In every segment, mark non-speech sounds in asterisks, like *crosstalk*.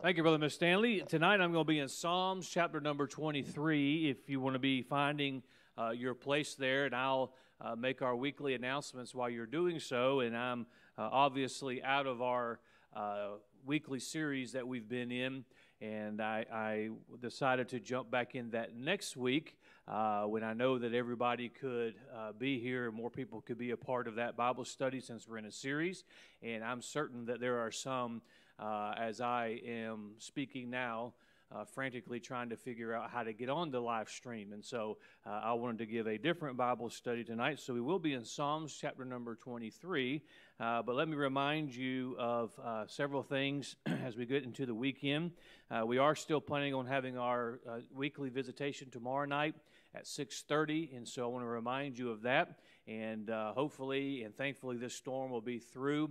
Thank you, Brother Miss Stanley. Tonight I'm going to be in Psalms chapter number 23. If you want to be finding uh, your place there, and I'll uh, make our weekly announcements while you're doing so. And I'm uh, obviously out of our uh, weekly series that we've been in, and I, I decided to jump back in that next week uh, when I know that everybody could uh, be here more people could be a part of that Bible study since we're in a series. And I'm certain that there are some uh, as I am speaking now. Uh, frantically trying to figure out how to get on the live stream. And so uh, I wanted to give a different Bible study tonight. So we will be in Psalms chapter number 23. Uh, but let me remind you of uh, several things *clears throat* as we get into the weekend. Uh, we are still planning on having our uh, weekly visitation tomorrow night at 6.30. And so I want to remind you of that. And hopefully and thankfully this storm will be through.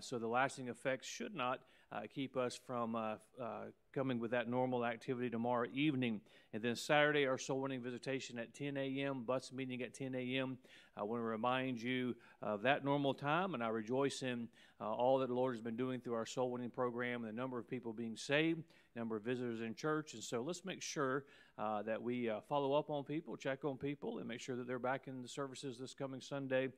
so the lasting effects should not uh, keep us from uh, uh, coming with that normal activity tomorrow evening. And then Saturday, our soul winning visitation at 10 a.m., bus meeting at 10 a.m. I want to remind you of that normal time, and I rejoice in uh, all that the Lord has been doing through our soul winning program, and the number of people being saved, number of visitors in church. And so let's make sure uh, that we uh, follow up on people, check on people, and make sure that they're back in the services this coming Sunday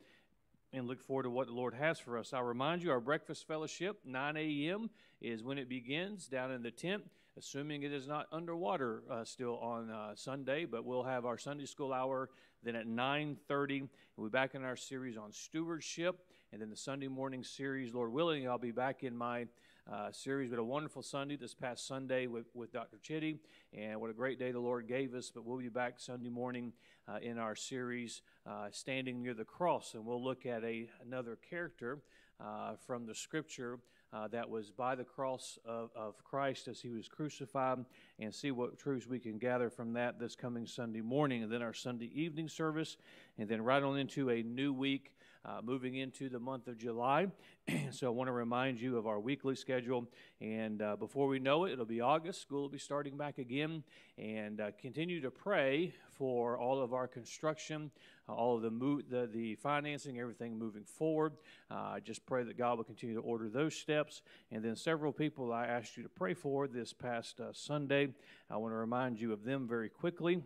and look forward to what the Lord has for us. I'll remind you our breakfast fellowship, 9 a.m., is when it begins down in the tent, assuming it is not underwater uh, still on uh, Sunday, but we'll have our Sunday school hour then at 9.30. We'll be back in our series on stewardship, and then the Sunday morning series, Lord willing, I'll be back in my uh, series. We had a wonderful Sunday this past Sunday with, with Dr. Chitty, and what a great day the Lord gave us. But we'll be back Sunday morning uh, in our series, uh, Standing Near the Cross, and we'll look at a, another character uh, from the scripture. Uh, that was by the cross of, of Christ as he was crucified, and see what truths we can gather from that this coming Sunday morning, and then our Sunday evening service, and then right on into a new week uh, moving into the month of July. *clears throat* so I want to remind you of our weekly schedule. And uh, before we know it, it'll be August. School will be starting back again. And uh, continue to pray for all of our construction, uh, all of the, mo- the, the financing, everything moving forward. Uh, just pray that God will continue to order those steps. And then several people I asked you to pray for this past uh, Sunday. I want to remind you of them very quickly.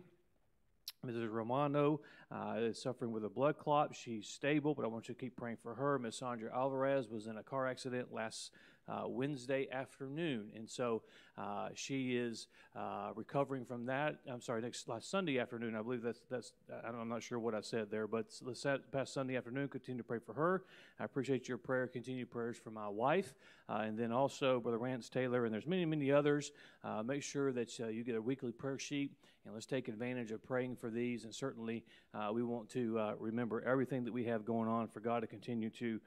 Mrs. Romano uh, is suffering with a blood clot. She's stable, but I want you to keep praying for her. Miss Sandra Alvarez was in a car accident last uh, Wednesday afternoon, and so uh, she is uh, recovering from that. I'm sorry, next last Sunday afternoon. I believe that's that's. I'm not sure what I said there, but this past Sunday afternoon, continue to pray for her. I appreciate your prayer. Continue prayers for my wife, uh, and then also Brother Rance Taylor, and there's many many others. Uh, make sure that uh, you get a weekly prayer sheet, and let's take advantage of praying for these. And certainly, we want to remember everything that we have going on for God to continue to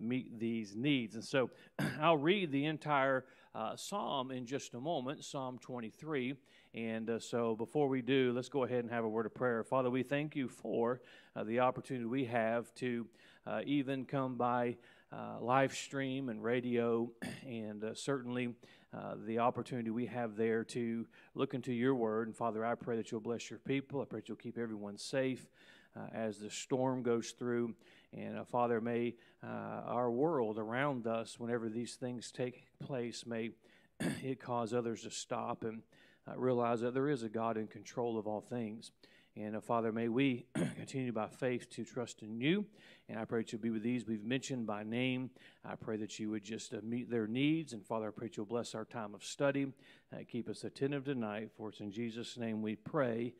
meet these needs. And so, *clears throat* I'll read the entire uh, psalm in just a moment, Psalm 23. And uh, so before we do, let's go ahead and have a word of prayer. Father, we thank you for uh, the opportunity we have to uh, even come by uh, live stream and radio, *clears throat* and uh, certainly the opportunity we have there to look into your word. And Father, I pray that you'll bless your people. I pray that you'll keep everyone safe as the storm goes through. And uh, Father, may uh, our world around us, whenever these things take place, may *clears throat* it cause others to stop and uh, realize that there is a God in control of all things. And uh, Father, may we *clears throat* continue by faith to trust in you. And I pray that you'll be with these we've mentioned by name. I pray that you would just uh, meet their needs. And Father, I pray that you'll bless our time of study. Uh, keep us attentive tonight. For it's in Jesus' name we pray.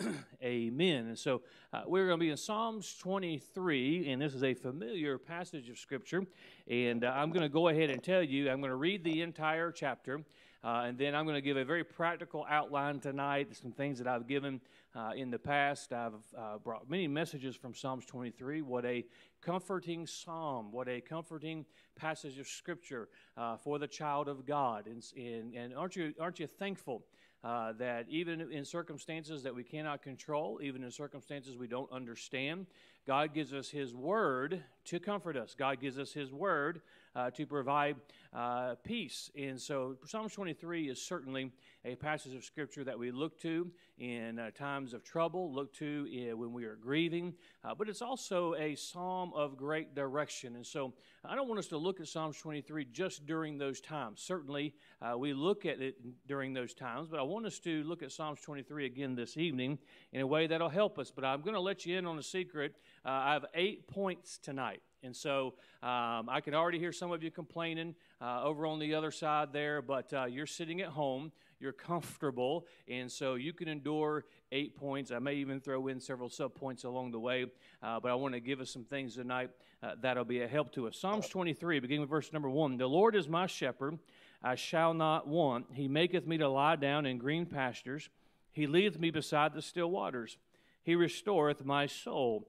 *clears throat* Amen. And so uh, we're going to be in Psalms 23, and this is a familiar passage of Scripture. And uh, I'm going to go ahead and tell you, I'm going to read the entire chapter, uh, and then I'm going to give a very practical outline tonight, some things that I've given uh, in the past. I've uh, brought many messages from Psalms 23. What a comforting psalm, what a comforting passage of Scripture uh, for the child of God. And, and, and aren't, you, aren't you thankful? Uh, that even in circumstances that we cannot control, even in circumstances we don't understand, God gives us His Word to comfort us. God gives us His Word uh, to provide uh, peace. And so Psalms 23 is certainly a passage of Scripture that we look to in uh, times of trouble, look to uh, when we are grieving, uh, but it's also a psalm of great direction. And so I don't want us to look at Psalms 23 just during those times. Certainly, uh, we look at it during those times, but I want us to look at Psalms 23 again this evening in a way that'll help us. But I'm going to let you in on a secret. Uh, I have eight points tonight. And so um, I can already hear some of you complaining uh, over on the other side there, but uh, you're sitting at home, you're comfortable, and so you can endure eight points. I may even throw in several sub points along the way, uh, but I want to give us some things tonight uh, that'll be a help to us. Psalms 23, beginning with verse number one The Lord is my shepherd, I shall not want. He maketh me to lie down in green pastures, He leadeth me beside the still waters, He restoreth my soul.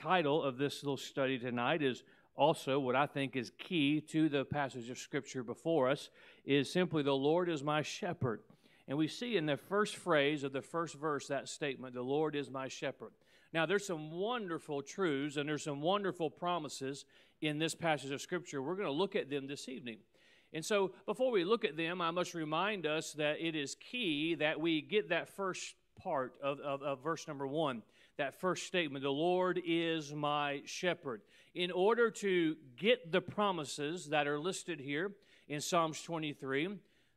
title of this little study tonight is also what I think is key to the passage of Scripture before us is simply, The Lord is my shepherd. And we see in the first phrase of the first verse that statement, The Lord is my shepherd. Now, there's some wonderful truths and there's some wonderful promises in this passage of Scripture. We're going to look at them this evening. And so, before we look at them, I must remind us that it is key that we get that first part of, of, of verse number one that first statement the Lord is my shepherd. In order to get the promises that are listed here in Psalms 23,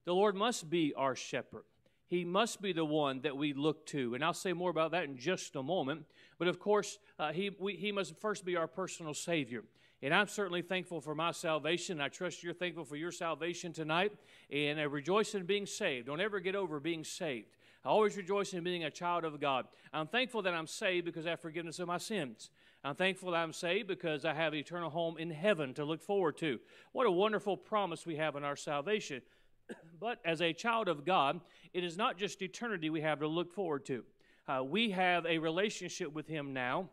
the Lord must be our shepherd. He must be the one that we look to. And I'll say more about that in just a moment. But of course, uh, he, we, he must first be our personal Savior. And I'm certainly thankful for my salvation. I trust you're thankful for your salvation tonight. And I rejoice in being saved. Don't ever get over being saved. I always rejoice in being a child of God. I'm thankful that I'm saved because I have forgiveness of my sins. I'm thankful that I'm saved because I have an eternal home in heaven to look forward to. What a wonderful promise we have in our salvation. *clears throat* but as a child of God, it is not just eternity we have to look forward to. Uh, we have a relationship with Him now,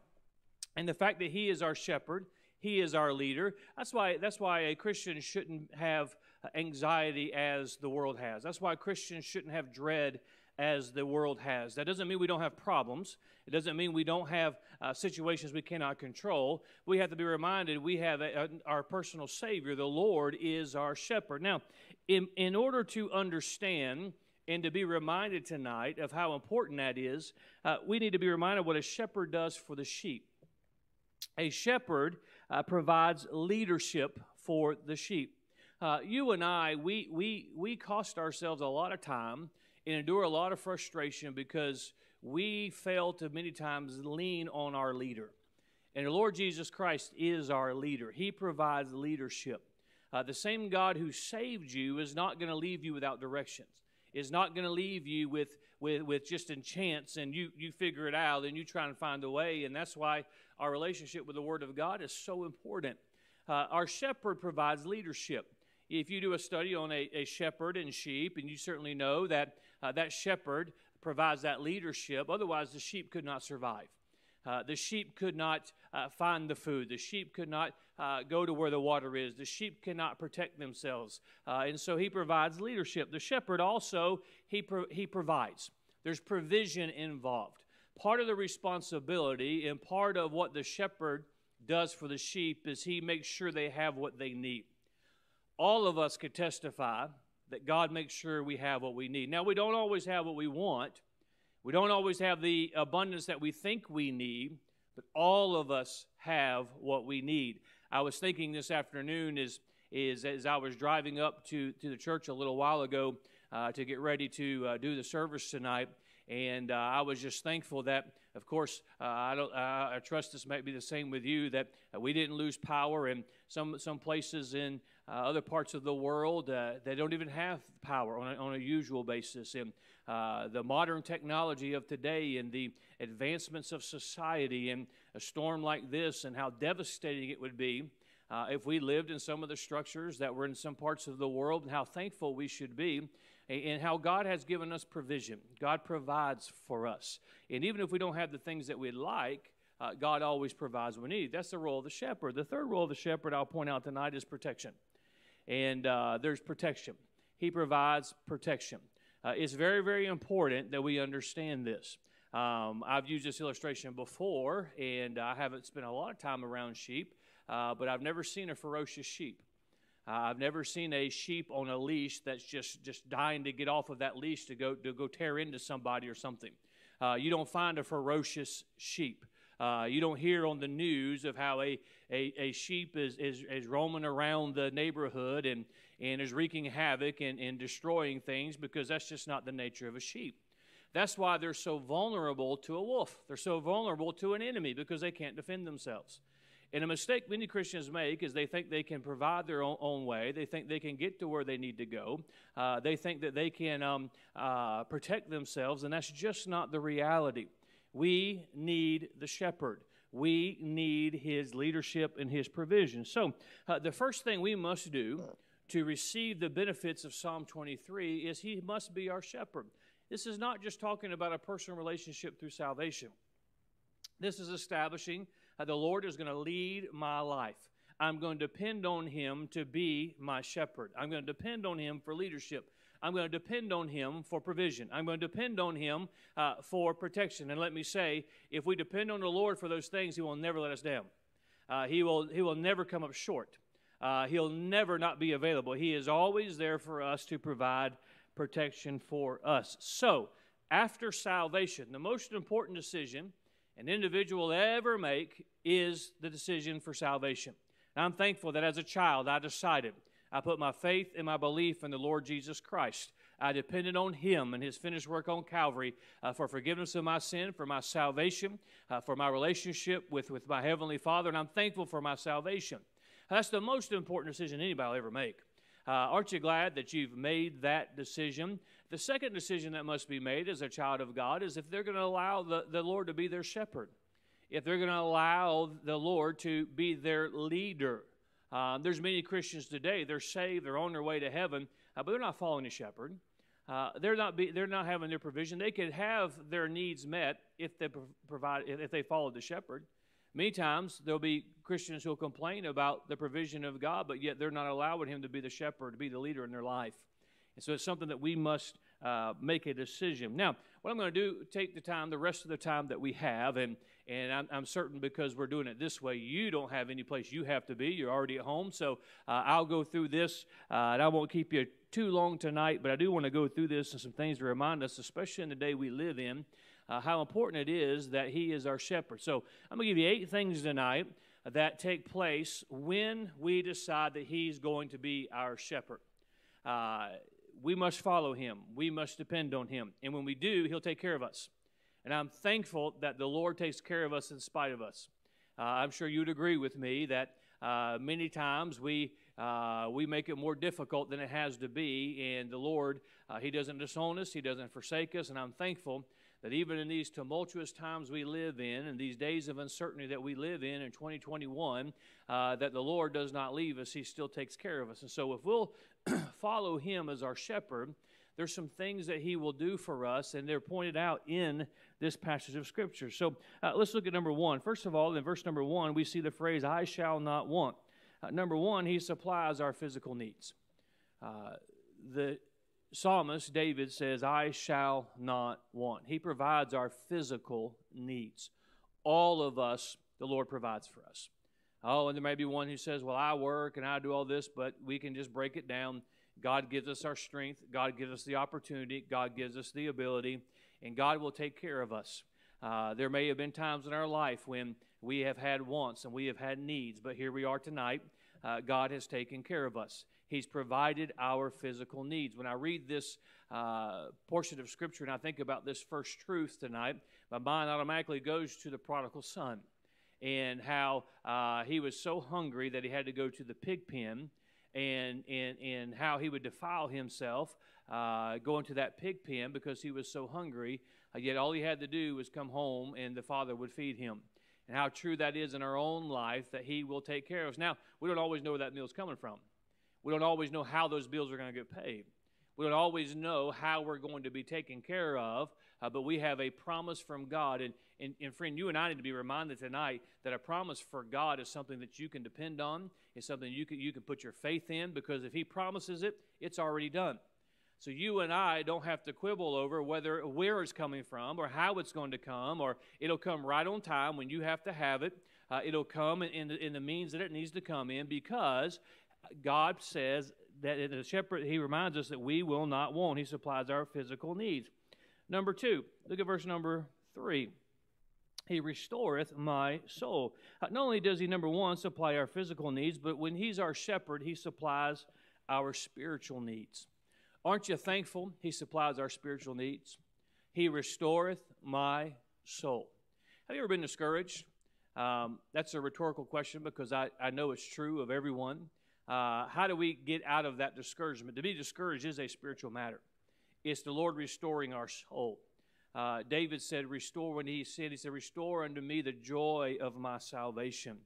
and the fact that He is our shepherd, He is our leader. That's why. That's why a Christian shouldn't have anxiety as the world has. That's why Christians shouldn't have dread as the world has. That doesn't mean we don't have problems. It doesn't mean we don't have uh, situations we cannot control. We have to be reminded we have a, a, our personal Savior. The Lord is our shepherd. Now, in, in order to understand and to be reminded tonight of how important that is, uh, we need to be reminded what a shepherd does for the sheep. A shepherd uh, provides leadership for the sheep. Uh, you and I, we, we, we cost ourselves a lot of time and endure a lot of frustration because we fail to many times lean on our leader. And the Lord Jesus Christ is our leader, He provides leadership. Uh, the same God who saved you is not going to leave you without directions, is not going to leave you with, with, with just in chance and you, you figure it out and you try and find a way. And that's why our relationship with the Word of God is so important. Uh, our shepherd provides leadership. If you do a study on a, a shepherd and sheep, and you certainly know that uh, that shepherd provides that leadership. Otherwise, the sheep could not survive. Uh, the sheep could not uh, find the food. The sheep could not uh, go to where the water is. The sheep cannot protect themselves. Uh, and so he provides leadership. The shepherd also, he, pro- he provides. There's provision involved. Part of the responsibility and part of what the shepherd does for the sheep is he makes sure they have what they need. All of us could testify that God makes sure we have what we need. Now, we don't always have what we want, we don't always have the abundance that we think we need, but all of us have what we need. I was thinking this afternoon is, is as I was driving up to, to the church a little while ago uh, to get ready to uh, do the service tonight, and uh, I was just thankful that, of course, uh, I, don't, I trust this might be the same with you, that we didn't lose power. And some, some places in uh, other parts of the world, uh, they don't even have power on a, on a usual basis. And uh, the modern technology of today and the advancements of society and a storm like this and how devastating it would be. uh, if we lived in some of the structures that were in some parts of the world, and how thankful we should be, and how God has given us provision. God provides for us. And even if we don't have the things that we like, uh, God always provides what we need. That's the role of the shepherd. The third role of the shepherd, I'll point out tonight, is protection. And uh, there's protection. He provides protection. Uh, it's very, very important that we understand this. Um, I've used this illustration before, and I haven't spent a lot of time around sheep, uh, but I've never seen a ferocious sheep. Uh, I've never seen a sheep on a leash that's just, just dying to get off of that leash to go, to go tear into somebody or something. Uh, you don't find a ferocious sheep. Uh, you don't hear on the news of how a, a, a sheep is, is, is roaming around the neighborhood and, and is wreaking havoc and, and destroying things because that's just not the nature of a sheep. That's why they're so vulnerable to a wolf. They're so vulnerable to an enemy because they can't defend themselves. And a mistake many Christians make is they think they can provide their own, own way. They think they can get to where they need to go. Uh, they think that they can um, uh, protect themselves, and that's just not the reality. We need the shepherd. We need his leadership and his provision. So, uh, the first thing we must do to receive the benefits of Psalm 23 is he must be our shepherd. This is not just talking about a personal relationship through salvation. This is establishing the Lord is going to lead my life. I'm going to depend on Him to be my shepherd. I'm going to depend on Him for leadership. I'm going to depend on Him for provision. I'm going to depend on Him uh, for protection. And let me say, if we depend on the Lord for those things, He will never let us down. Uh, he, will, he will never come up short. Uh, he'll never not be available. He is always there for us to provide protection for us. So, after salvation, the most important decision an individual ever make is the decision for salvation. And I'm thankful that as a child I decided. I put my faith and my belief in the Lord Jesus Christ. I depended on Him and His finished work on Calvary uh, for forgiveness of my sin, for my salvation, uh, for my relationship with, with my Heavenly Father, and I'm thankful for my salvation. That's the most important decision anybody will ever make. Uh, aren't you glad that you've made that decision? The second decision that must be made as a child of God is if they're going to allow the, the Lord to be their shepherd, if they're going to allow the Lord to be their leader. Uh, there's many Christians today, they're saved, they're on their way to heaven, uh, but they're not following a shepherd. Uh, they're not be, they're not having their provision. They could have their needs met if they provide if they followed the shepherd. Many times there'll be Christians who'll complain about the provision of God, but yet they're not allowing Him to be the shepherd, to be the leader in their life. And so it's something that we must uh, make a decision. Now, what I'm going to do, take the time, the rest of the time that we have, and and I'm, I'm, certain because we're doing it this way, you don't have any place you have to be. You're already at home. So uh, I'll go through this, uh, and I won't keep you too long tonight, but I do want to go through this and some things to remind us, especially in the day we live in, uh, how important it is that He is our shepherd. So I'm going to give you eight things tonight that take place when we decide that He's going to be our shepherd. Uh, we must follow Him, we must depend on Him. And when we do, He'll take care of us. And I'm thankful that the Lord takes care of us in spite of us. Uh, I'm sure you'd agree with me that uh, many times we uh, we make it more difficult than it has to be. And the Lord, uh, He doesn't disown us, He doesn't forsake us. And I'm thankful that even in these tumultuous times we live in, and these days of uncertainty that we live in in 2021, uh, that the Lord does not leave us. He still takes care of us. And so if we'll *clears throat* follow Him as our shepherd, there's some things that He will do for us, and they're pointed out in this passage of Scripture. So uh, let's look at number one. First of all, in verse number one, we see the phrase, I shall not want. Uh, number one, He supplies our physical needs. Uh, the psalmist David says, I shall not want. He provides our physical needs. All of us, the Lord provides for us. Oh, and there may be one who says, Well, I work and I do all this, but we can just break it down. God gives us our strength, God gives us the opportunity, God gives us the ability, and God will take care of us. Uh, there may have been times in our life when we have had wants and we have had needs, but here we are tonight. Uh, God has taken care of us. He's provided our physical needs. When I read this uh, portion of Scripture and I think about this first truth tonight, my mind automatically goes to the prodigal son and how uh, he was so hungry that he had to go to the pig pen and, and, and how he would defile himself uh, going to that pig pen because he was so hungry. Uh, yet all he had to do was come home and the father would feed him. and how true that is in our own life that He will take care of us. Now, we don't always know where that meal's coming from. We don't always know how those bills are going to get paid. We don't always know how we're going to be taken care of, uh, but we have a promise from God. And, and, and, friend, you and I need to be reminded tonight that a promise for God is something that you can depend on, it's something you can, you can put your faith in, because if He promises it, it's already done. So you and I don't have to quibble over whether where it's coming from or how it's going to come, or it'll come right on time when you have to have it. Uh, it'll come in, in, the, in the means that it needs to come in because God says that the shepherd, he reminds us that we will not want. He supplies our physical needs. Number two, look at verse number three. He restoreth my soul. Not only does he, number one, supply our physical needs, but when he's our shepherd, he supplies our spiritual needs. Aren't you thankful he supplies our spiritual needs? He restoreth my soul. Have you ever been discouraged? Um, that's a rhetorical question because I, I know it's true of everyone. Uh, how do we get out of that discouragement? To be discouraged is a spiritual matter. It's the Lord restoring our soul. Uh, David said, Restore, when he said, He said, Restore unto me the joy of my salvation.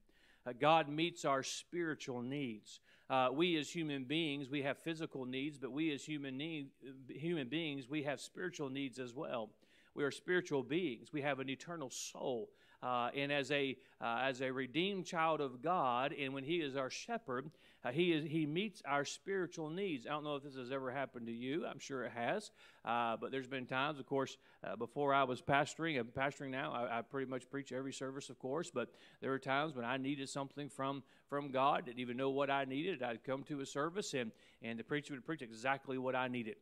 Uh, God meets our spiritual needs. Uh, we as human beings, we have physical needs, but we as human, need, human beings, we have spiritual needs as well. We are spiritual beings. We have an eternal soul. Uh, and as a, uh, as a redeemed child of God, and when He is our shepherd, uh, he, is, he meets our spiritual needs. I don't know if this has ever happened to you. I'm sure it has. Uh, but there's been times, of course, uh, before I was pastoring, I'm pastoring now, I, I, pretty much preach every service, of course, but there were times when I needed something from, from God, didn't even know what I needed. I'd come to a service, and, and the preacher would preach exactly what I needed.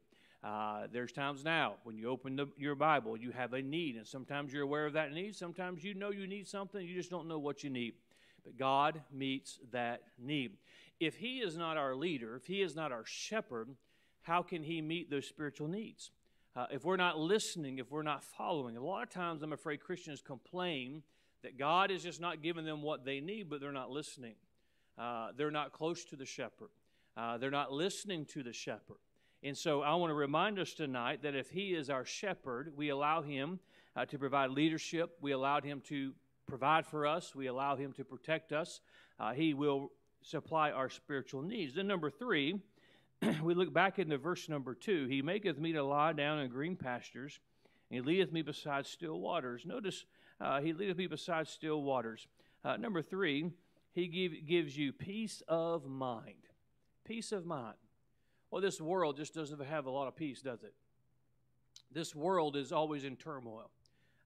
Uh, there's times now when you open the, your Bible, you have a need, and sometimes you're aware of that need. Sometimes you know you need something, you just don't know what you need. But God meets that need if He is not our leader, if He is not our shepherd, how can He meet those spiritual needs? Uh, if we're not listening, if we're not following, a lot of times I'm afraid Christians complain that God is just not giving them what they need, but they're not listening. Uh, they're not close to the shepherd. Uh, they're not listening to the shepherd. And so I want to remind us tonight that if He is our shepherd, we allow Him uh, to provide leadership. We allow Him to provide for us. We allow Him to protect us. Uh, he will supply our spiritual needs. Then, number three, *clears throat* we look back into verse number two. He maketh me to lie down in green pastures, and he leadeth me beside still waters. Notice, uh, he leadeth me beside still waters. Uh, number three, he give, gives you peace of mind. Peace of mind. Well, this world just doesn't have a lot of peace, does it? This world is always in turmoil.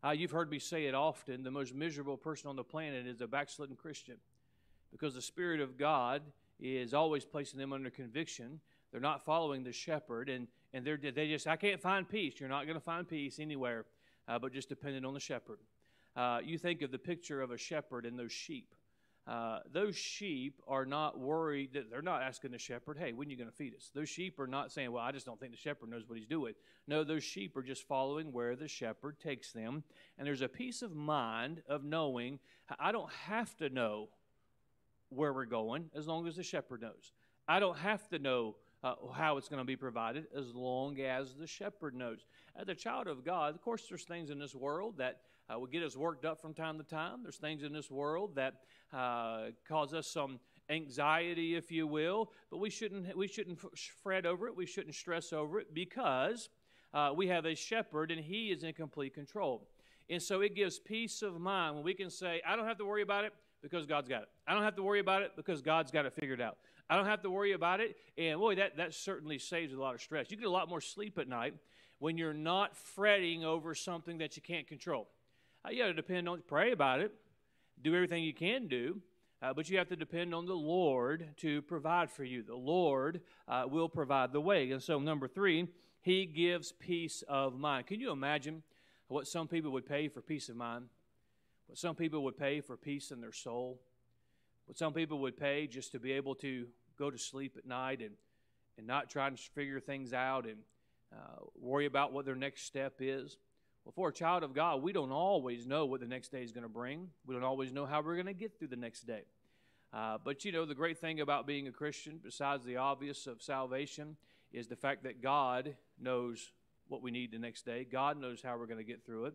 Uh, you've heard me say it often the most miserable person on the planet is a backslidden Christian because the Spirit of God is always placing them under conviction. They're not following the shepherd, and, and they're, they just, I can't find peace. You're not going to find peace anywhere, uh, but just depending on the shepherd. Uh, you think of the picture of a shepherd and those sheep. Uh, those sheep are not worried that they're not asking the shepherd, hey, when are you going to feed us? Those sheep are not saying, well, I just don't think the shepherd knows what he's doing. No, those sheep are just following where the shepherd takes them. And there's a peace of mind of knowing I don't have to know where we're going as long as the shepherd knows. I don't have to know uh, how it's going to be provided as long as the shepherd knows. As a child of God, of course, there's things in this world that uh, will get us worked up from time to time. There's things in this world that uh, cause us some anxiety, if you will, but we shouldn't we shouldn't fret over it. We shouldn't stress over it because uh, we have a shepherd and he is in complete control. And so it gives peace of mind when we can say, I don't have to worry about it because God's got it. I don't have to worry about it because God's got it figured out. I don't have to worry about it. And boy, that, that certainly saves a lot of stress. You get a lot more sleep at night when you're not fretting over something that you can't control. Uh, you got to depend on, pray about it, do everything you can do, uh, but you have to depend on the Lord to provide for you. The Lord uh, will provide the way. And so, number three, He gives peace of mind. Can you imagine what some people would pay for peace of mind? What some people would pay for peace in their soul. What some people would pay just to be able to go to sleep at night and, and not try to figure things out and uh, worry about what their next step is. Well, for a child of God, we don't always know what the next day is going to bring. We don't always know how we're going to get through the next day. Uh, but you know, the great thing about being a Christian, besides the obvious of salvation, is the fact that God knows what we need the next day. God knows how we're going to get through it.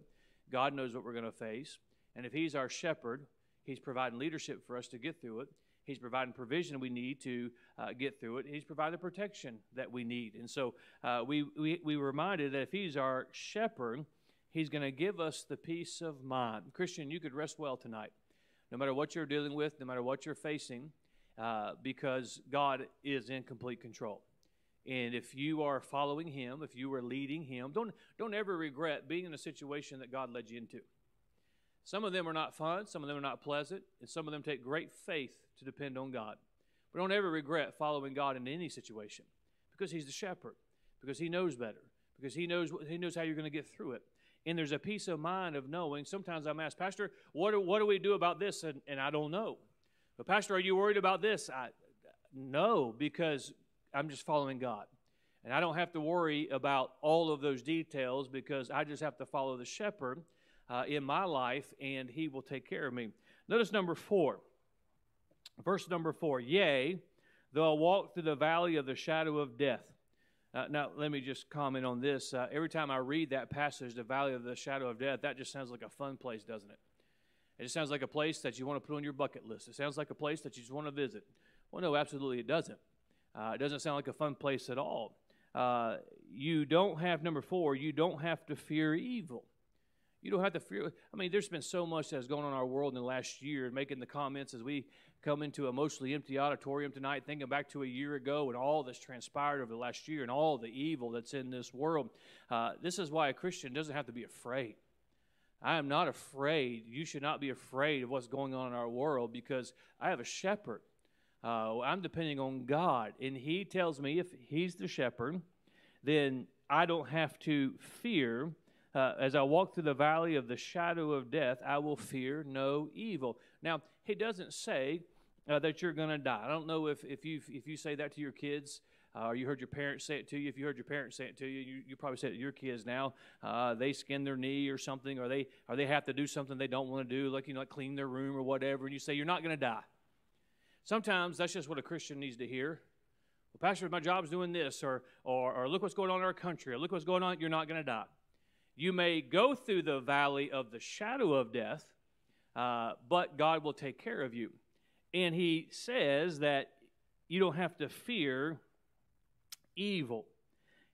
God knows what we're going to face. And if He's our shepherd, He's providing leadership for us to get through it. He's providing provision we need to uh, get through it. He's providing protection that we need. And so uh, we, we, we were reminded that if He's our shepherd, He's going to give us the peace of mind. Christian, you could rest well tonight, no matter what you're dealing with, no matter what you're facing, uh, because God is in complete control. And if you are following Him, if you are leading Him, don't, don't ever regret being in a situation that God led you into. Some of them are not fun, some of them are not pleasant, and some of them take great faith to depend on God. But don't ever regret following God in any situation because He's the shepherd, because He knows better, because He knows, he knows how you're going to get through it. And there's a peace of mind of knowing. Sometimes I'm asked, Pastor, what do, what do we do about this? And, and I don't know. But, Pastor, are you worried about this? I, no, because I'm just following God. And I don't have to worry about all of those details because I just have to follow the shepherd uh, in my life and he will take care of me. Notice number four. Verse number four Yea, though I walk through the valley of the shadow of death. Uh, now, let me just comment on this. Uh, every time I read that passage, the valley of the shadow of death, that just sounds like a fun place, doesn't it? It just sounds like a place that you want to put on your bucket list. It sounds like a place that you just want to visit. Well, no, absolutely it doesn't. Uh, it doesn't sound like a fun place at all. Uh, you don't have, number four, you don't have to fear evil. You don't have to fear. I mean, there's been so much that's going on in our world in the last year, making the comments as we come into a mostly empty auditorium tonight, thinking back to a year ago and all that's transpired over the last year and all the evil that's in this world. Uh, this is why a Christian doesn't have to be afraid. I am not afraid. You should not be afraid of what's going on in our world because I have a shepherd. Uh, I'm depending on God, and He tells me if He's the shepherd, then I don't have to fear uh, as I walk through the valley of the shadow of death, I will fear no evil. Now, he doesn't say uh, that you're going to die. I don't know if, if, you if you say that to your kids. Uh, or you heard your parents say it to you. If you heard your parents say it to you, you, you probably say it to your kids now. Uh, they skin their knee or something, or they or they have to do something they don't want to do, like you know, like clean their room or whatever. And you say you're not going to die. Sometimes that's just what a Christian needs to hear. Well, Pastor, my job's doing this, or, or or look what's going on in our country, or look what's going on. You're not going to die. You may go through the valley of the shadow of death, uh, but God will take care of you. And he says that you don't have to fear evil.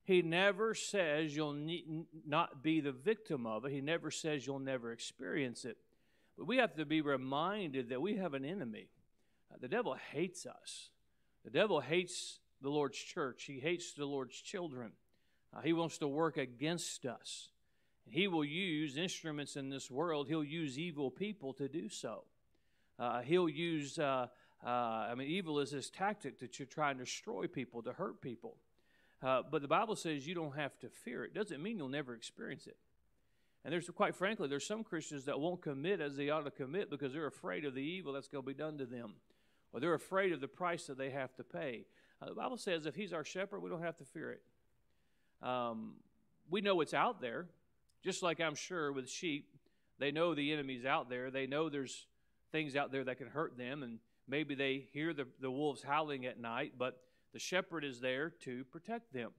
He never says you'll ne- not be the victim of it. He never says you'll never experience it. But we have to be reminded that we have an enemy. Uh, the devil hates us. The devil hates the Lord's church. He hates the Lord's children. Uh, he wants to work against us. He will use instruments in this world, he'll use evil people to do so. Uh, he'll use, uh, uh, I mean, evil is his tactic to try and destroy people, to hurt people. Uh, but the Bible says you don't have to fear it. Doesn't mean you'll never experience it. And there's, quite frankly, there's some Christians that won't commit as they ought to commit because they're afraid of the evil that's going to be done to them, or they're afraid of the price that they have to pay. Uh, the Bible says if He's our shepherd, we don't have to fear it. Um, we know it's out there. Just like I'm sure with sheep, they know the enemy's out there. They know there's things out there that can hurt them, and maybe they hear the, the wolves howling at night, but the shepherd is there to protect them.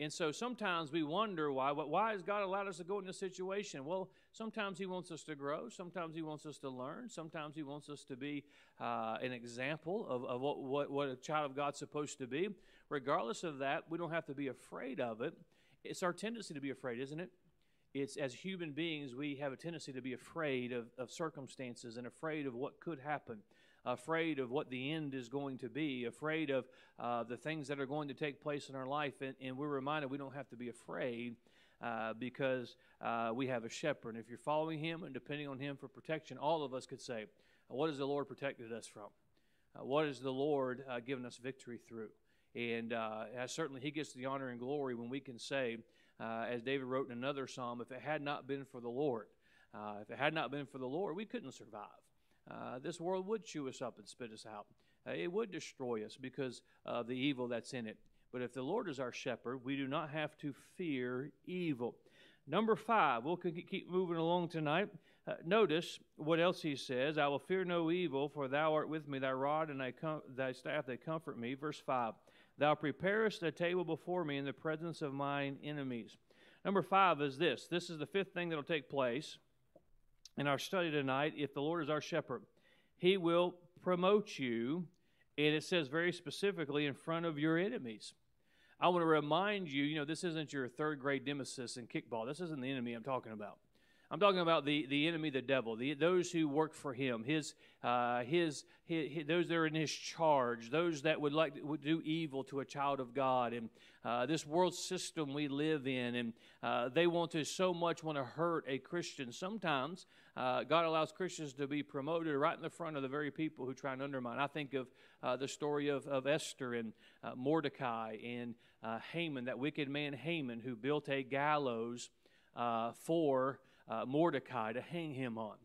And so sometimes we wonder why, why has God allowed us to go in this situation? Well, sometimes He wants us to grow. Sometimes He wants us to learn. Sometimes He wants us to be uh, an example of, of what, what, what a child of God's supposed to be. Regardless of that, we don't have to be afraid of it. It's our tendency to be afraid, isn't it? It's as human beings, we have a tendency to be afraid of, of circumstances and afraid of what could happen, afraid of what the end is going to be, afraid of uh, the things that are going to take place in our life. And, and we're reminded we don't have to be afraid uh, because uh, we have a shepherd. And if you're following him and depending on him for protection, all of us could say, What has the Lord protected us from? Uh, what has the Lord uh, given us victory through? And uh, certainly, He gets the honor and glory when we can say, uh, as David wrote in another psalm, if it had not been for the Lord, uh, if it had not been for the Lord, we couldn't survive. Uh, this world would chew us up and spit us out. Uh, it would destroy us because of the evil that's in it. But if the Lord is our shepherd, we do not have to fear evil. Number five, we'll keep moving along tonight. Uh, notice what else he says I will fear no evil, for thou art with me, thy rod and thy, com- thy staff, they comfort me. Verse 5 Thou preparest a table before me in the presence of mine enemies. Number five is this this is the fifth thing that will take place in our study tonight, if the Lord is our shepherd, he will promote you, and it says very specifically in front of your enemies. I want to remind you, you know, this isn't your third grade nemesis in kickball. This isn't the enemy I'm talking about. I'm talking about the, the enemy, the devil, the, those who work for him, his, uh, his, his, his, those that are in his charge, those that would like to, would do evil to a child of God, and uh, this world system we live in, and uh, they want to so much want to hurt a Christian. Sometimes uh, God allows Christians to be promoted right in the front of the very people who try and undermine. I think of uh, the story of, of Esther and uh, Mordecai and Haman, that wicked man Haman, who built a gallows for uh, Mordecai to hang him on.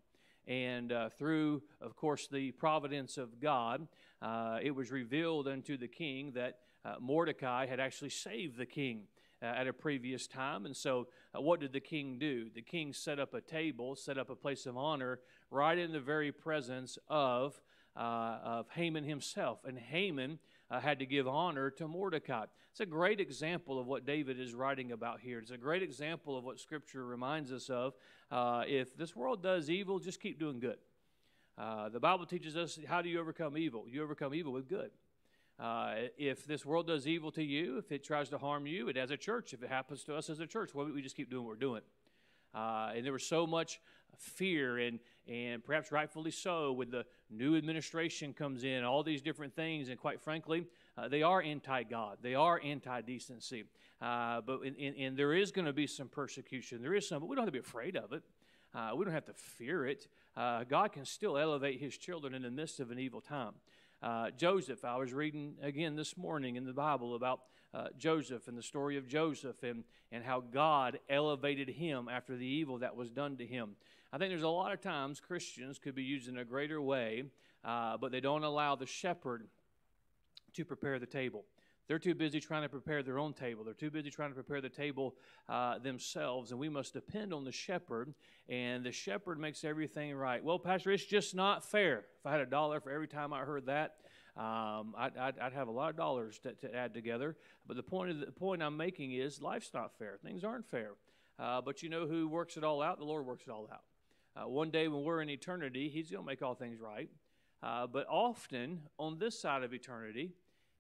And uh, through, of course, the providence of God, uh, it was revealed unto the king that uh, Mordecai had actually saved the king. Uh, at a previous time. And so, uh, what did the king do? The king set up a table, set up a place of honor right in the very presence of, of Haman himself. And Haman uh, had to give honor to Mordecai. It's a great example of what David is writing about here. It's a great example of what Scripture reminds us of. Uh, if this world does evil, just keep doing good. Uh, the Bible teaches us how do you overcome evil? You overcome evil with good. Uh, if this world does evil to you, if it tries to harm you, it as a church, if it happens to us as a church, well, we just keep doing what we're doing. Uh, and there was so much fear and, and perhaps rightfully so when the new administration comes in, all these different things. And quite frankly, uh, they are anti God, they are anti decency. Uh, but in, in, and there is going to be some persecution. There is some, but we don't have to be afraid of it. Uh, we don't have to fear it. Uh, God can still elevate his children in the midst of an evil time. Uh, Joseph, I was reading again this morning in the Bible about uh, Joseph and the story of Joseph and, and how God elevated him after the evil that was done to him. I think there's a lot of times Christians could be used in a greater way, uh, but they don't allow the shepherd to prepare the table. They're too busy trying to prepare their own table. They're too busy trying to prepare the table uh, themselves, and we must depend on the shepherd, and the shepherd makes everything right. Well, Pastor, it's just not fair. If I had a dollar for every time I heard that, um, I'd, I'd, I'd, have a lot of dollars to, to, add together. But the point, the point I'm making is life's not fair. Things aren't fair. Uh, but you know who works it all out? The Lord works it all out. Uh, one day when we're in eternity, He's going to make all things right. Uh, but often on this side of eternity,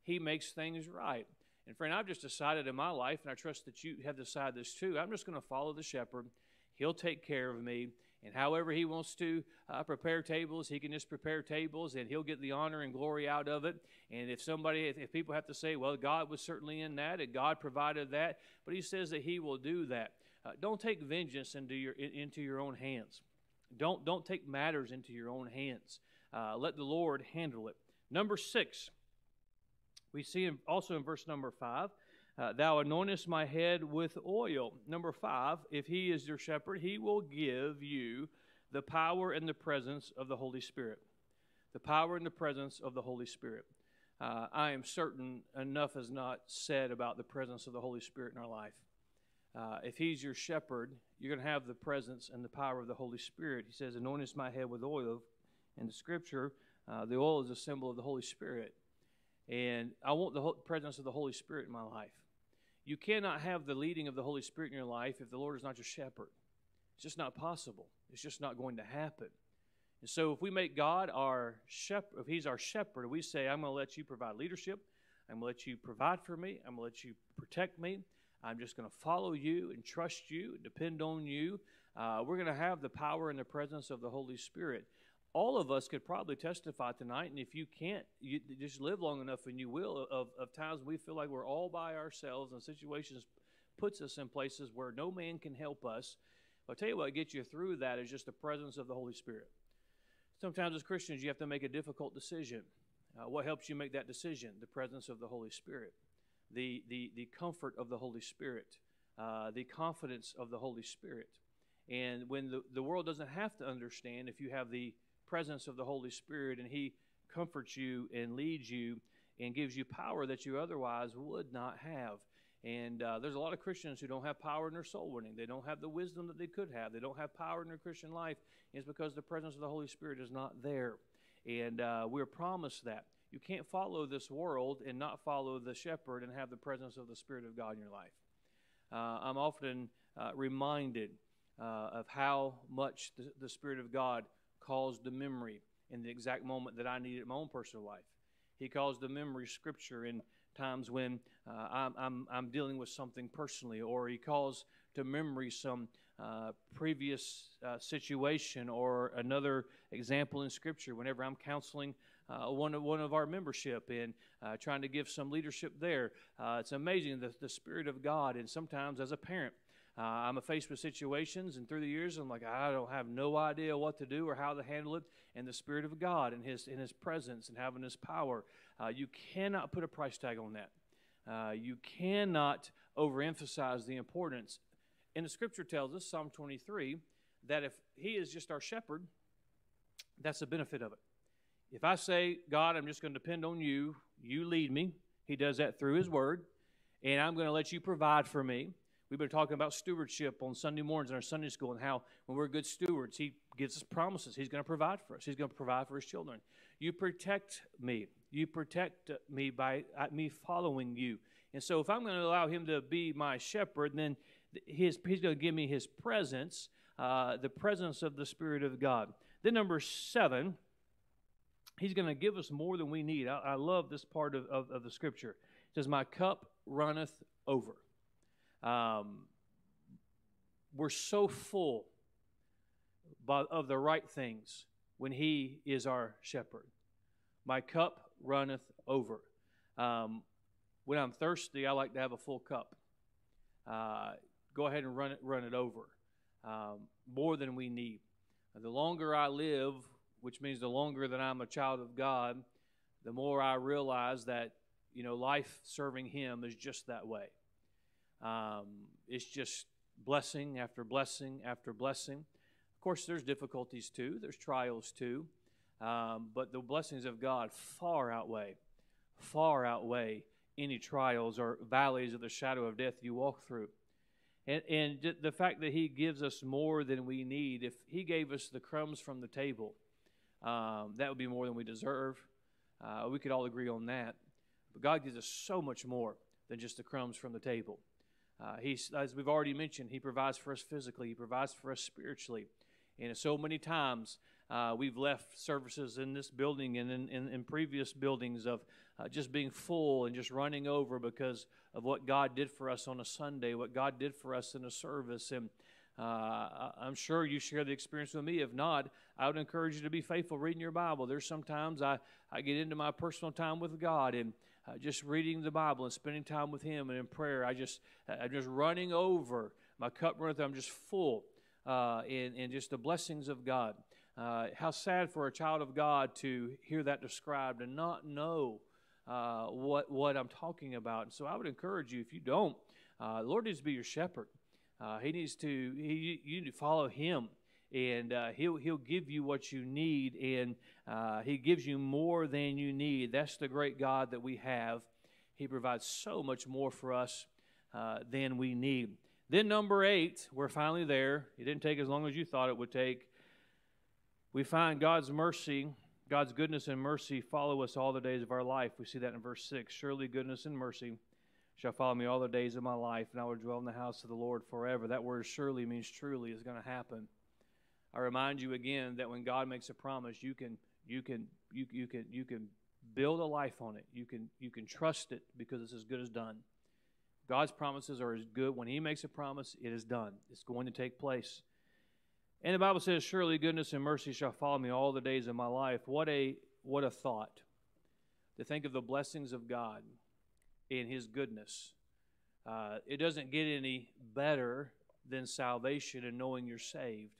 He makes things right. And friend, I've just decided in my life, and I trust that you have decided this too, I'm just going to follow the shepherd. He'll take care of me. And however he wants to uh, prepare tables, he can just prepare tables and he'll get the honor and glory out of it. And if somebody, if, if people have to say, well, God was certainly in that and God provided that, but he says that he will do that. Uh, don't take vengeance into your, into your own hands. Don't, don't take matters into your own hands. Uh, let the Lord handle it. Number six, we see also in verse number five, uh, thou anointest my head with oil. Number five, if he is your shepherd, he will give you the power and the presence of the Holy Spirit. The power and the presence of the Holy Spirit. Uh, I am certain enough is not said about the presence of the Holy Spirit in our life. Uh, if he's your shepherd, you're going to have the presence and the power of the Holy Spirit. He says, Anointest my head with oil. In the scripture, uh, the oil is a symbol of the Holy Spirit. And I want the presence of the Holy Spirit in my life. You cannot have the leading of the Holy Spirit in your life if the Lord is not your shepherd. It's just not possible. It's just not going to happen. And so, if we make God our shepherd, if He's our shepherd, we say, I'm going to let you provide leadership, I'm going to let you provide for me, I'm going to let you protect me, I'm just going to follow you and trust you, and depend on you. Uh, we're going to have the power and the presence of the Holy Spirit all of us could probably testify tonight, and if you can't, you just live long enough, and you will, of, of times we feel like we're all by ourselves, and situations puts us in places where no man can help us. I'll tell you what gets you through that is just the presence of the Holy Spirit. Sometimes as Christians, you have to make a difficult decision. Uh, what helps you make that decision? The presence of the Holy Spirit, the, the, the comfort of the Holy Spirit, uh, the confidence of the Holy Spirit. And when the, the world doesn't have to understand, if you have the presence of the Holy Spirit and He comforts you and leads you and gives you power that you otherwise would not have. And uh, there's a lot of Christians who don't have power in their soul winning. They don't have the wisdom that they could have. They don't have power in their Christian life. It's because the presence of the Holy Spirit is not there. And uh, we're promised that. You can't follow this world and not follow the shepherd and have the presence of the Spirit of God in your life. Uh, I'm often uh, reminded uh, of how much the, the Spirit of God caused the memory in the exact moment that I needed in my own personal life. He calls the memory scripture in times when uh, I'm, I'm, I'm, dealing with something personally, or He calls to memory some uh, previous uh, situation or another example in Scripture whenever I'm counseling uh, one, of, one of our membership and uh, trying to give some leadership there. Uh, it's amazing the, the Spirit of God, and sometimes as a parent, uh, I'm faced with situations, and through the years, I'm like, I don't have no idea what to do or how to handle it. And the Spirit of God and His in His presence and having His power, uh, you cannot put a price tag on that. Uh, you cannot overemphasize the importance. And the Scripture tells us, Psalm 23, that if He is just our shepherd, that's the benefit of it. If I say, God, I'm just going to depend on you, you lead me. He does that through His Word, and I'm going to let you provide for me. We've been talking about stewardship on Sunday mornings in our Sunday school and how when we're good stewards, He gives us promises. He's going to provide for us, He's going to provide for His children. You protect me. You protect me by uh, me following you. And so, if I'm going to allow Him to be my shepherd, then his, He's going to give me His presence, uh, the presence of the Spirit of God. Then, number seven, He's going to give us more than we need. I, I love this part of, of, of the Scripture. It says, My cup runneth over. Um, we're so full of the right things when He is our shepherd. My cup runneth over. Um, when I'm thirsty, I like to have a full cup. Uh, go ahead and run it, run it over. Um, more than we need. The longer I live, which means the longer that I'm a child of God, the more I realize that you know life serving Him is just that way. Um, it's just blessing after blessing after blessing. Of course, there's difficulties too, there's trials too, um, but the blessings of God far outweigh, far outweigh any trials or valleys of the shadow of death you walk through. And, and the fact that He gives us more than we need, if He gave us the crumbs from the table, um, that would be more than we deserve. Uh, we could all agree on that. But God gives us so much more than just the crumbs from the table. Uh, he's, as we've already mentioned, He provides for us physically, He provides for us spiritually. And so many times uh, we've left services in this building and in, in, in previous buildings of uh, just being full and just running over because of what God did for us on a Sunday, what God did for us in a service. And uh, I'm sure you share the experience with me. If not, I would encourage you to be faithful reading your Bible. There's sometimes I, I get into my personal time with God and uh, just reading the Bible and spending time with Him and in prayer. I just I'm just running over. My cup runneth. I'm just full, uh, in in just the blessings of God. Uh, how sad for a child of God to hear that described and not know uh, what what I'm talking about. And so I would encourage you, if you don't, uh, the Lord needs to be your shepherd. Uh, he needs to he, you need to follow Him and uh, he'll he'll give you what you need, and uh, he gives you more than you need. That's the great God that we have. He provides so much more for us uh, than we need. Then number eight, we're finally there. It didn't take as long as you thought it would take. We find God's mercy, God's goodness and mercy follow us all the days of our life. We see that in verse six. Surely goodness and mercy shall follow me all the days of my life, and I will dwell in the house of the Lord forever. That word surely means truly is going to happen. I remind you again that when God makes a promise, you can you can you, you can you can build a life on it. You can you can trust it because it's as good as done. God's promises are as good. When He makes a promise, it is done. It's going to take place. And the Bible says, "Surely goodness and mercy shall follow me all the days of my life." What a what a thought to think of the blessings of God in His goodness. Uh, it doesn't get any better than salvation and knowing you're saved.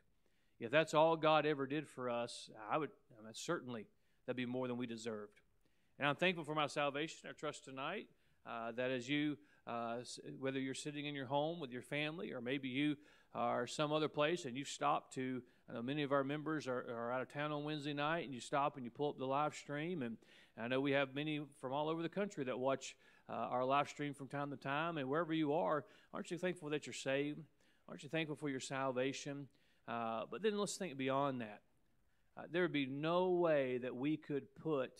If that's all God ever did for us, I would I mean, certainly that'd be more than we deserved. And I'm thankful for my salvation. I trust tonight uh, that as you, uh, whether you're sitting in your home with your family or maybe you are some other place and you've stopped to, I know many of our members are, are out of town on Wednesday night and you stop and you pull up the live stream. And I know we have many from all over the country that watch uh, our live stream from time to time. And wherever you are, aren't you thankful that you're saved? Aren't you thankful for your salvation? Uh, but then let's think beyond that. Uh, there would be no way that we could put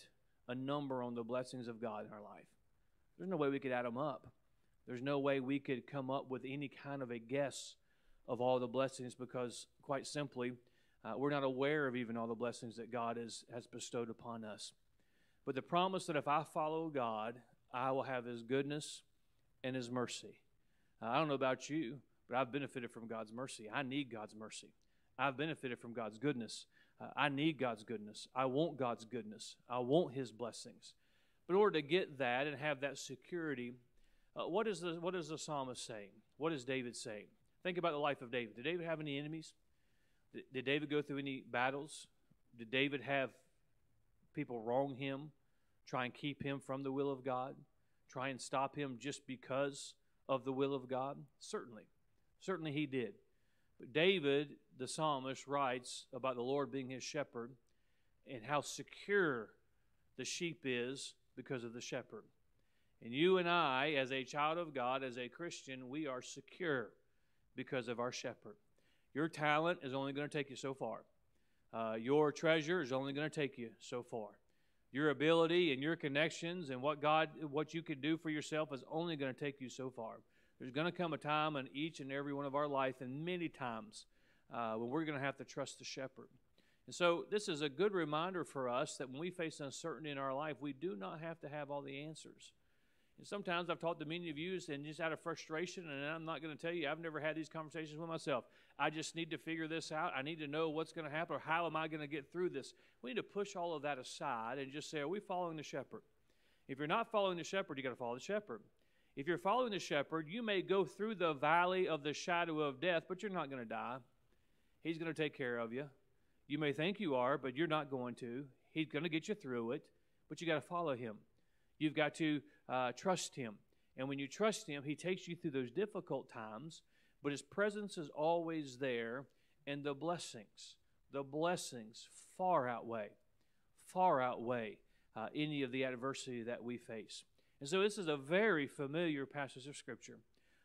a number on the blessings of God in our life. There's no way we could add them up. There's no way we could come up with any kind of a guess of all the blessings because, quite simply, uh, we're not aware of even all the blessings that God has, has bestowed upon us. But the promise that if I follow God, I will have His goodness and His mercy. Uh, I don't know about you, but I've benefited from God's mercy. I need God's mercy. I've benefited from God's goodness. Uh, I need God's goodness. I want God's goodness. I want His blessings. But in order to get that and have that security, uh, what, is the, what is the psalmist saying? What is David saying? Think about the life of David. Did David have any enemies? Did, did David go through any battles? Did David have people wrong him, try and keep him from the will of God, try and stop him just because of the will of God? Certainly. Certainly he did. But David, the psalmist, writes about the Lord being his shepherd and how secure the sheep is because of the shepherd. And you and I, as a child of God, as a Christian, we are secure because of our shepherd. Your talent is only going to take you so far. Uh, your treasure is only going to take you so far. Your ability and your connections and what God, what you can do for yourself is only going to take you so far. There's going to come a time in each and every one of our life, and many times, uh, when we're going to have to trust the shepherd. And so, this is a good reminder for us that when we face uncertainty in our life, we do not have to have all the answers. And sometimes I've talked to many of you and just out of frustration, and I'm not going to tell you, I've never had these conversations with myself. I just need to figure this out. I need to know what's going to happen or how am I going to get through this. We need to push all of that aside and just say, are we following the shepherd? If you're not following the shepherd, you got to follow the shepherd. If you're following the shepherd, you may go through the valley of the shadow of death, but you're not going to die. He's going to take care of you. You may think you are, but you're not going to. He's going to get you through it, but you got to follow him. You've got to uh, trust Him. And when you trust Him, He takes you through those difficult times, but His presence is always there, and the blessings, the blessings far outweigh, far outweigh uh, any of the adversity that we face. And so this is a very familiar passage of Scripture.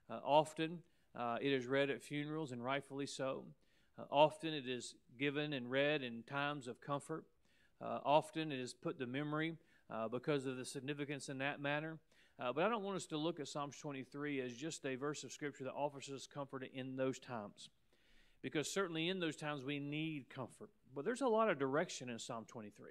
Uh, often uh, it is read at funerals, and rightfully so. Uh, often it is given and read in times of comfort. Uh, often it is put to memory uh, because of the significance in that matter. Uh, but I don't want us to look at Psalms 23 as just a verse of Scripture that offers us comfort in those times. Because certainly in those times we need comfort. But there's a lot of direction in Psalm 23.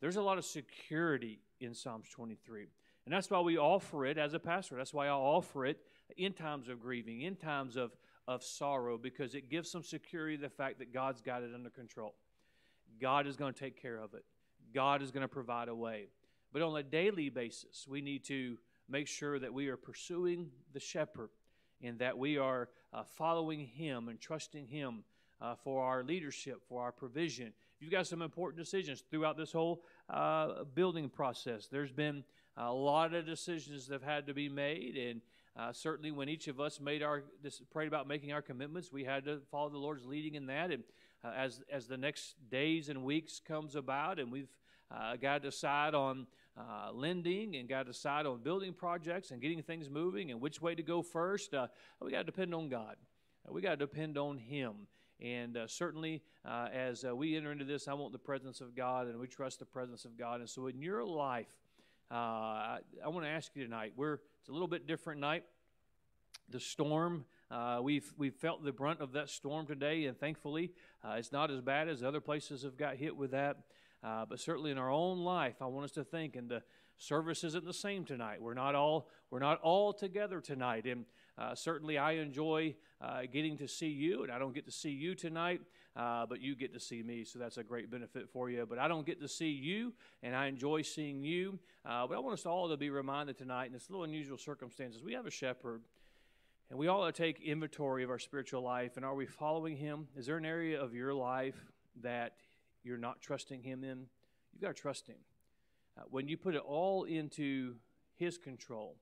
There's a lot of security in Psalms 23. And that's why we offer it as a pastor. That's why I offer it in times of grieving, in times of, of sorrow, because it gives some security the fact that God's got it under control. God is going to take care of it. God is going to provide a way. But on a daily basis, we need to make sure that we are pursuing the shepherd and that we are uh, following him and trusting him uh, for our leadership, for our provision. You've got some important decisions throughout this whole uh, building process. There's been a lot of decisions that have had to be made, and uh, certainly when each of us made our prayed about making our commitments, we had to follow the Lord's leading in that. And uh, as as the next days and weeks comes about, and we've uh, got to decide on uh, lending and got to decide on building projects and getting things moving and which way to go first. Uh, we got to depend on God. Uh, we got to depend on Him. And uh, certainly, uh, as we enter into this, I want the presence of God, and we trust the presence of God. And so, in your life, I, I want to ask you tonight. We're it's a little bit different night. The storm uh, we've we've felt the brunt of that storm today, and thankfully, uh, it's not as bad as other places have got hit with that. Uh, but certainly in our own life, I want us to think, and the service isn't the same tonight. We're not all we're not all together tonight, and uh, certainly I enjoy uh, getting to see you, and I don't get to see you tonight, uh, but you get to see me, so that's a great benefit for you. But I don't get to see you, and I enjoy seeing you. Uh, but I want us all to be reminded tonight, in this little unusual circumstances, we have a shepherd. And we all take inventory of our spiritual life. And are we following him? Is there an area of your life that you're not trusting Him in, you've got to trust Him. Uh, when you put it all into His control,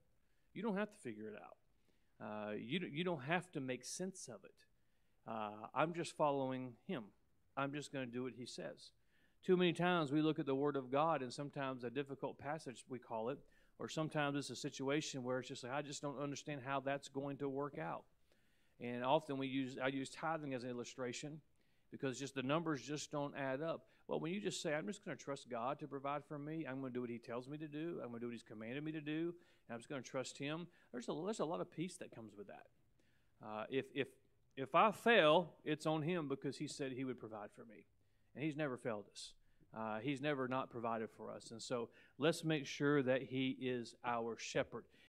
you don't have to figure it out. Uh, you, you don't have to make sense of it. Uh, I'm just following Him. I'm just going to do what He says. Too many times we look at the Word of God, and sometimes a difficult passage, we call it, or sometimes it's a situation where it's just like, I just don't understand how that's going to work out. And often we use, I use tithing as an illustration because just the numbers just don't add up. Well, when you just say, I'm just going to trust God to provide for me, I'm going to do what He tells me to do, I'm going to do what He's commanded me to do, and I'm just going to trust Him, there's a, there's a lot of peace that comes with that. Uh, if, if if I fail, it's on Him because He said He would provide for me. And He's never failed us. Uh, he's never not provided for us. And so let's make sure that He is our shepherd.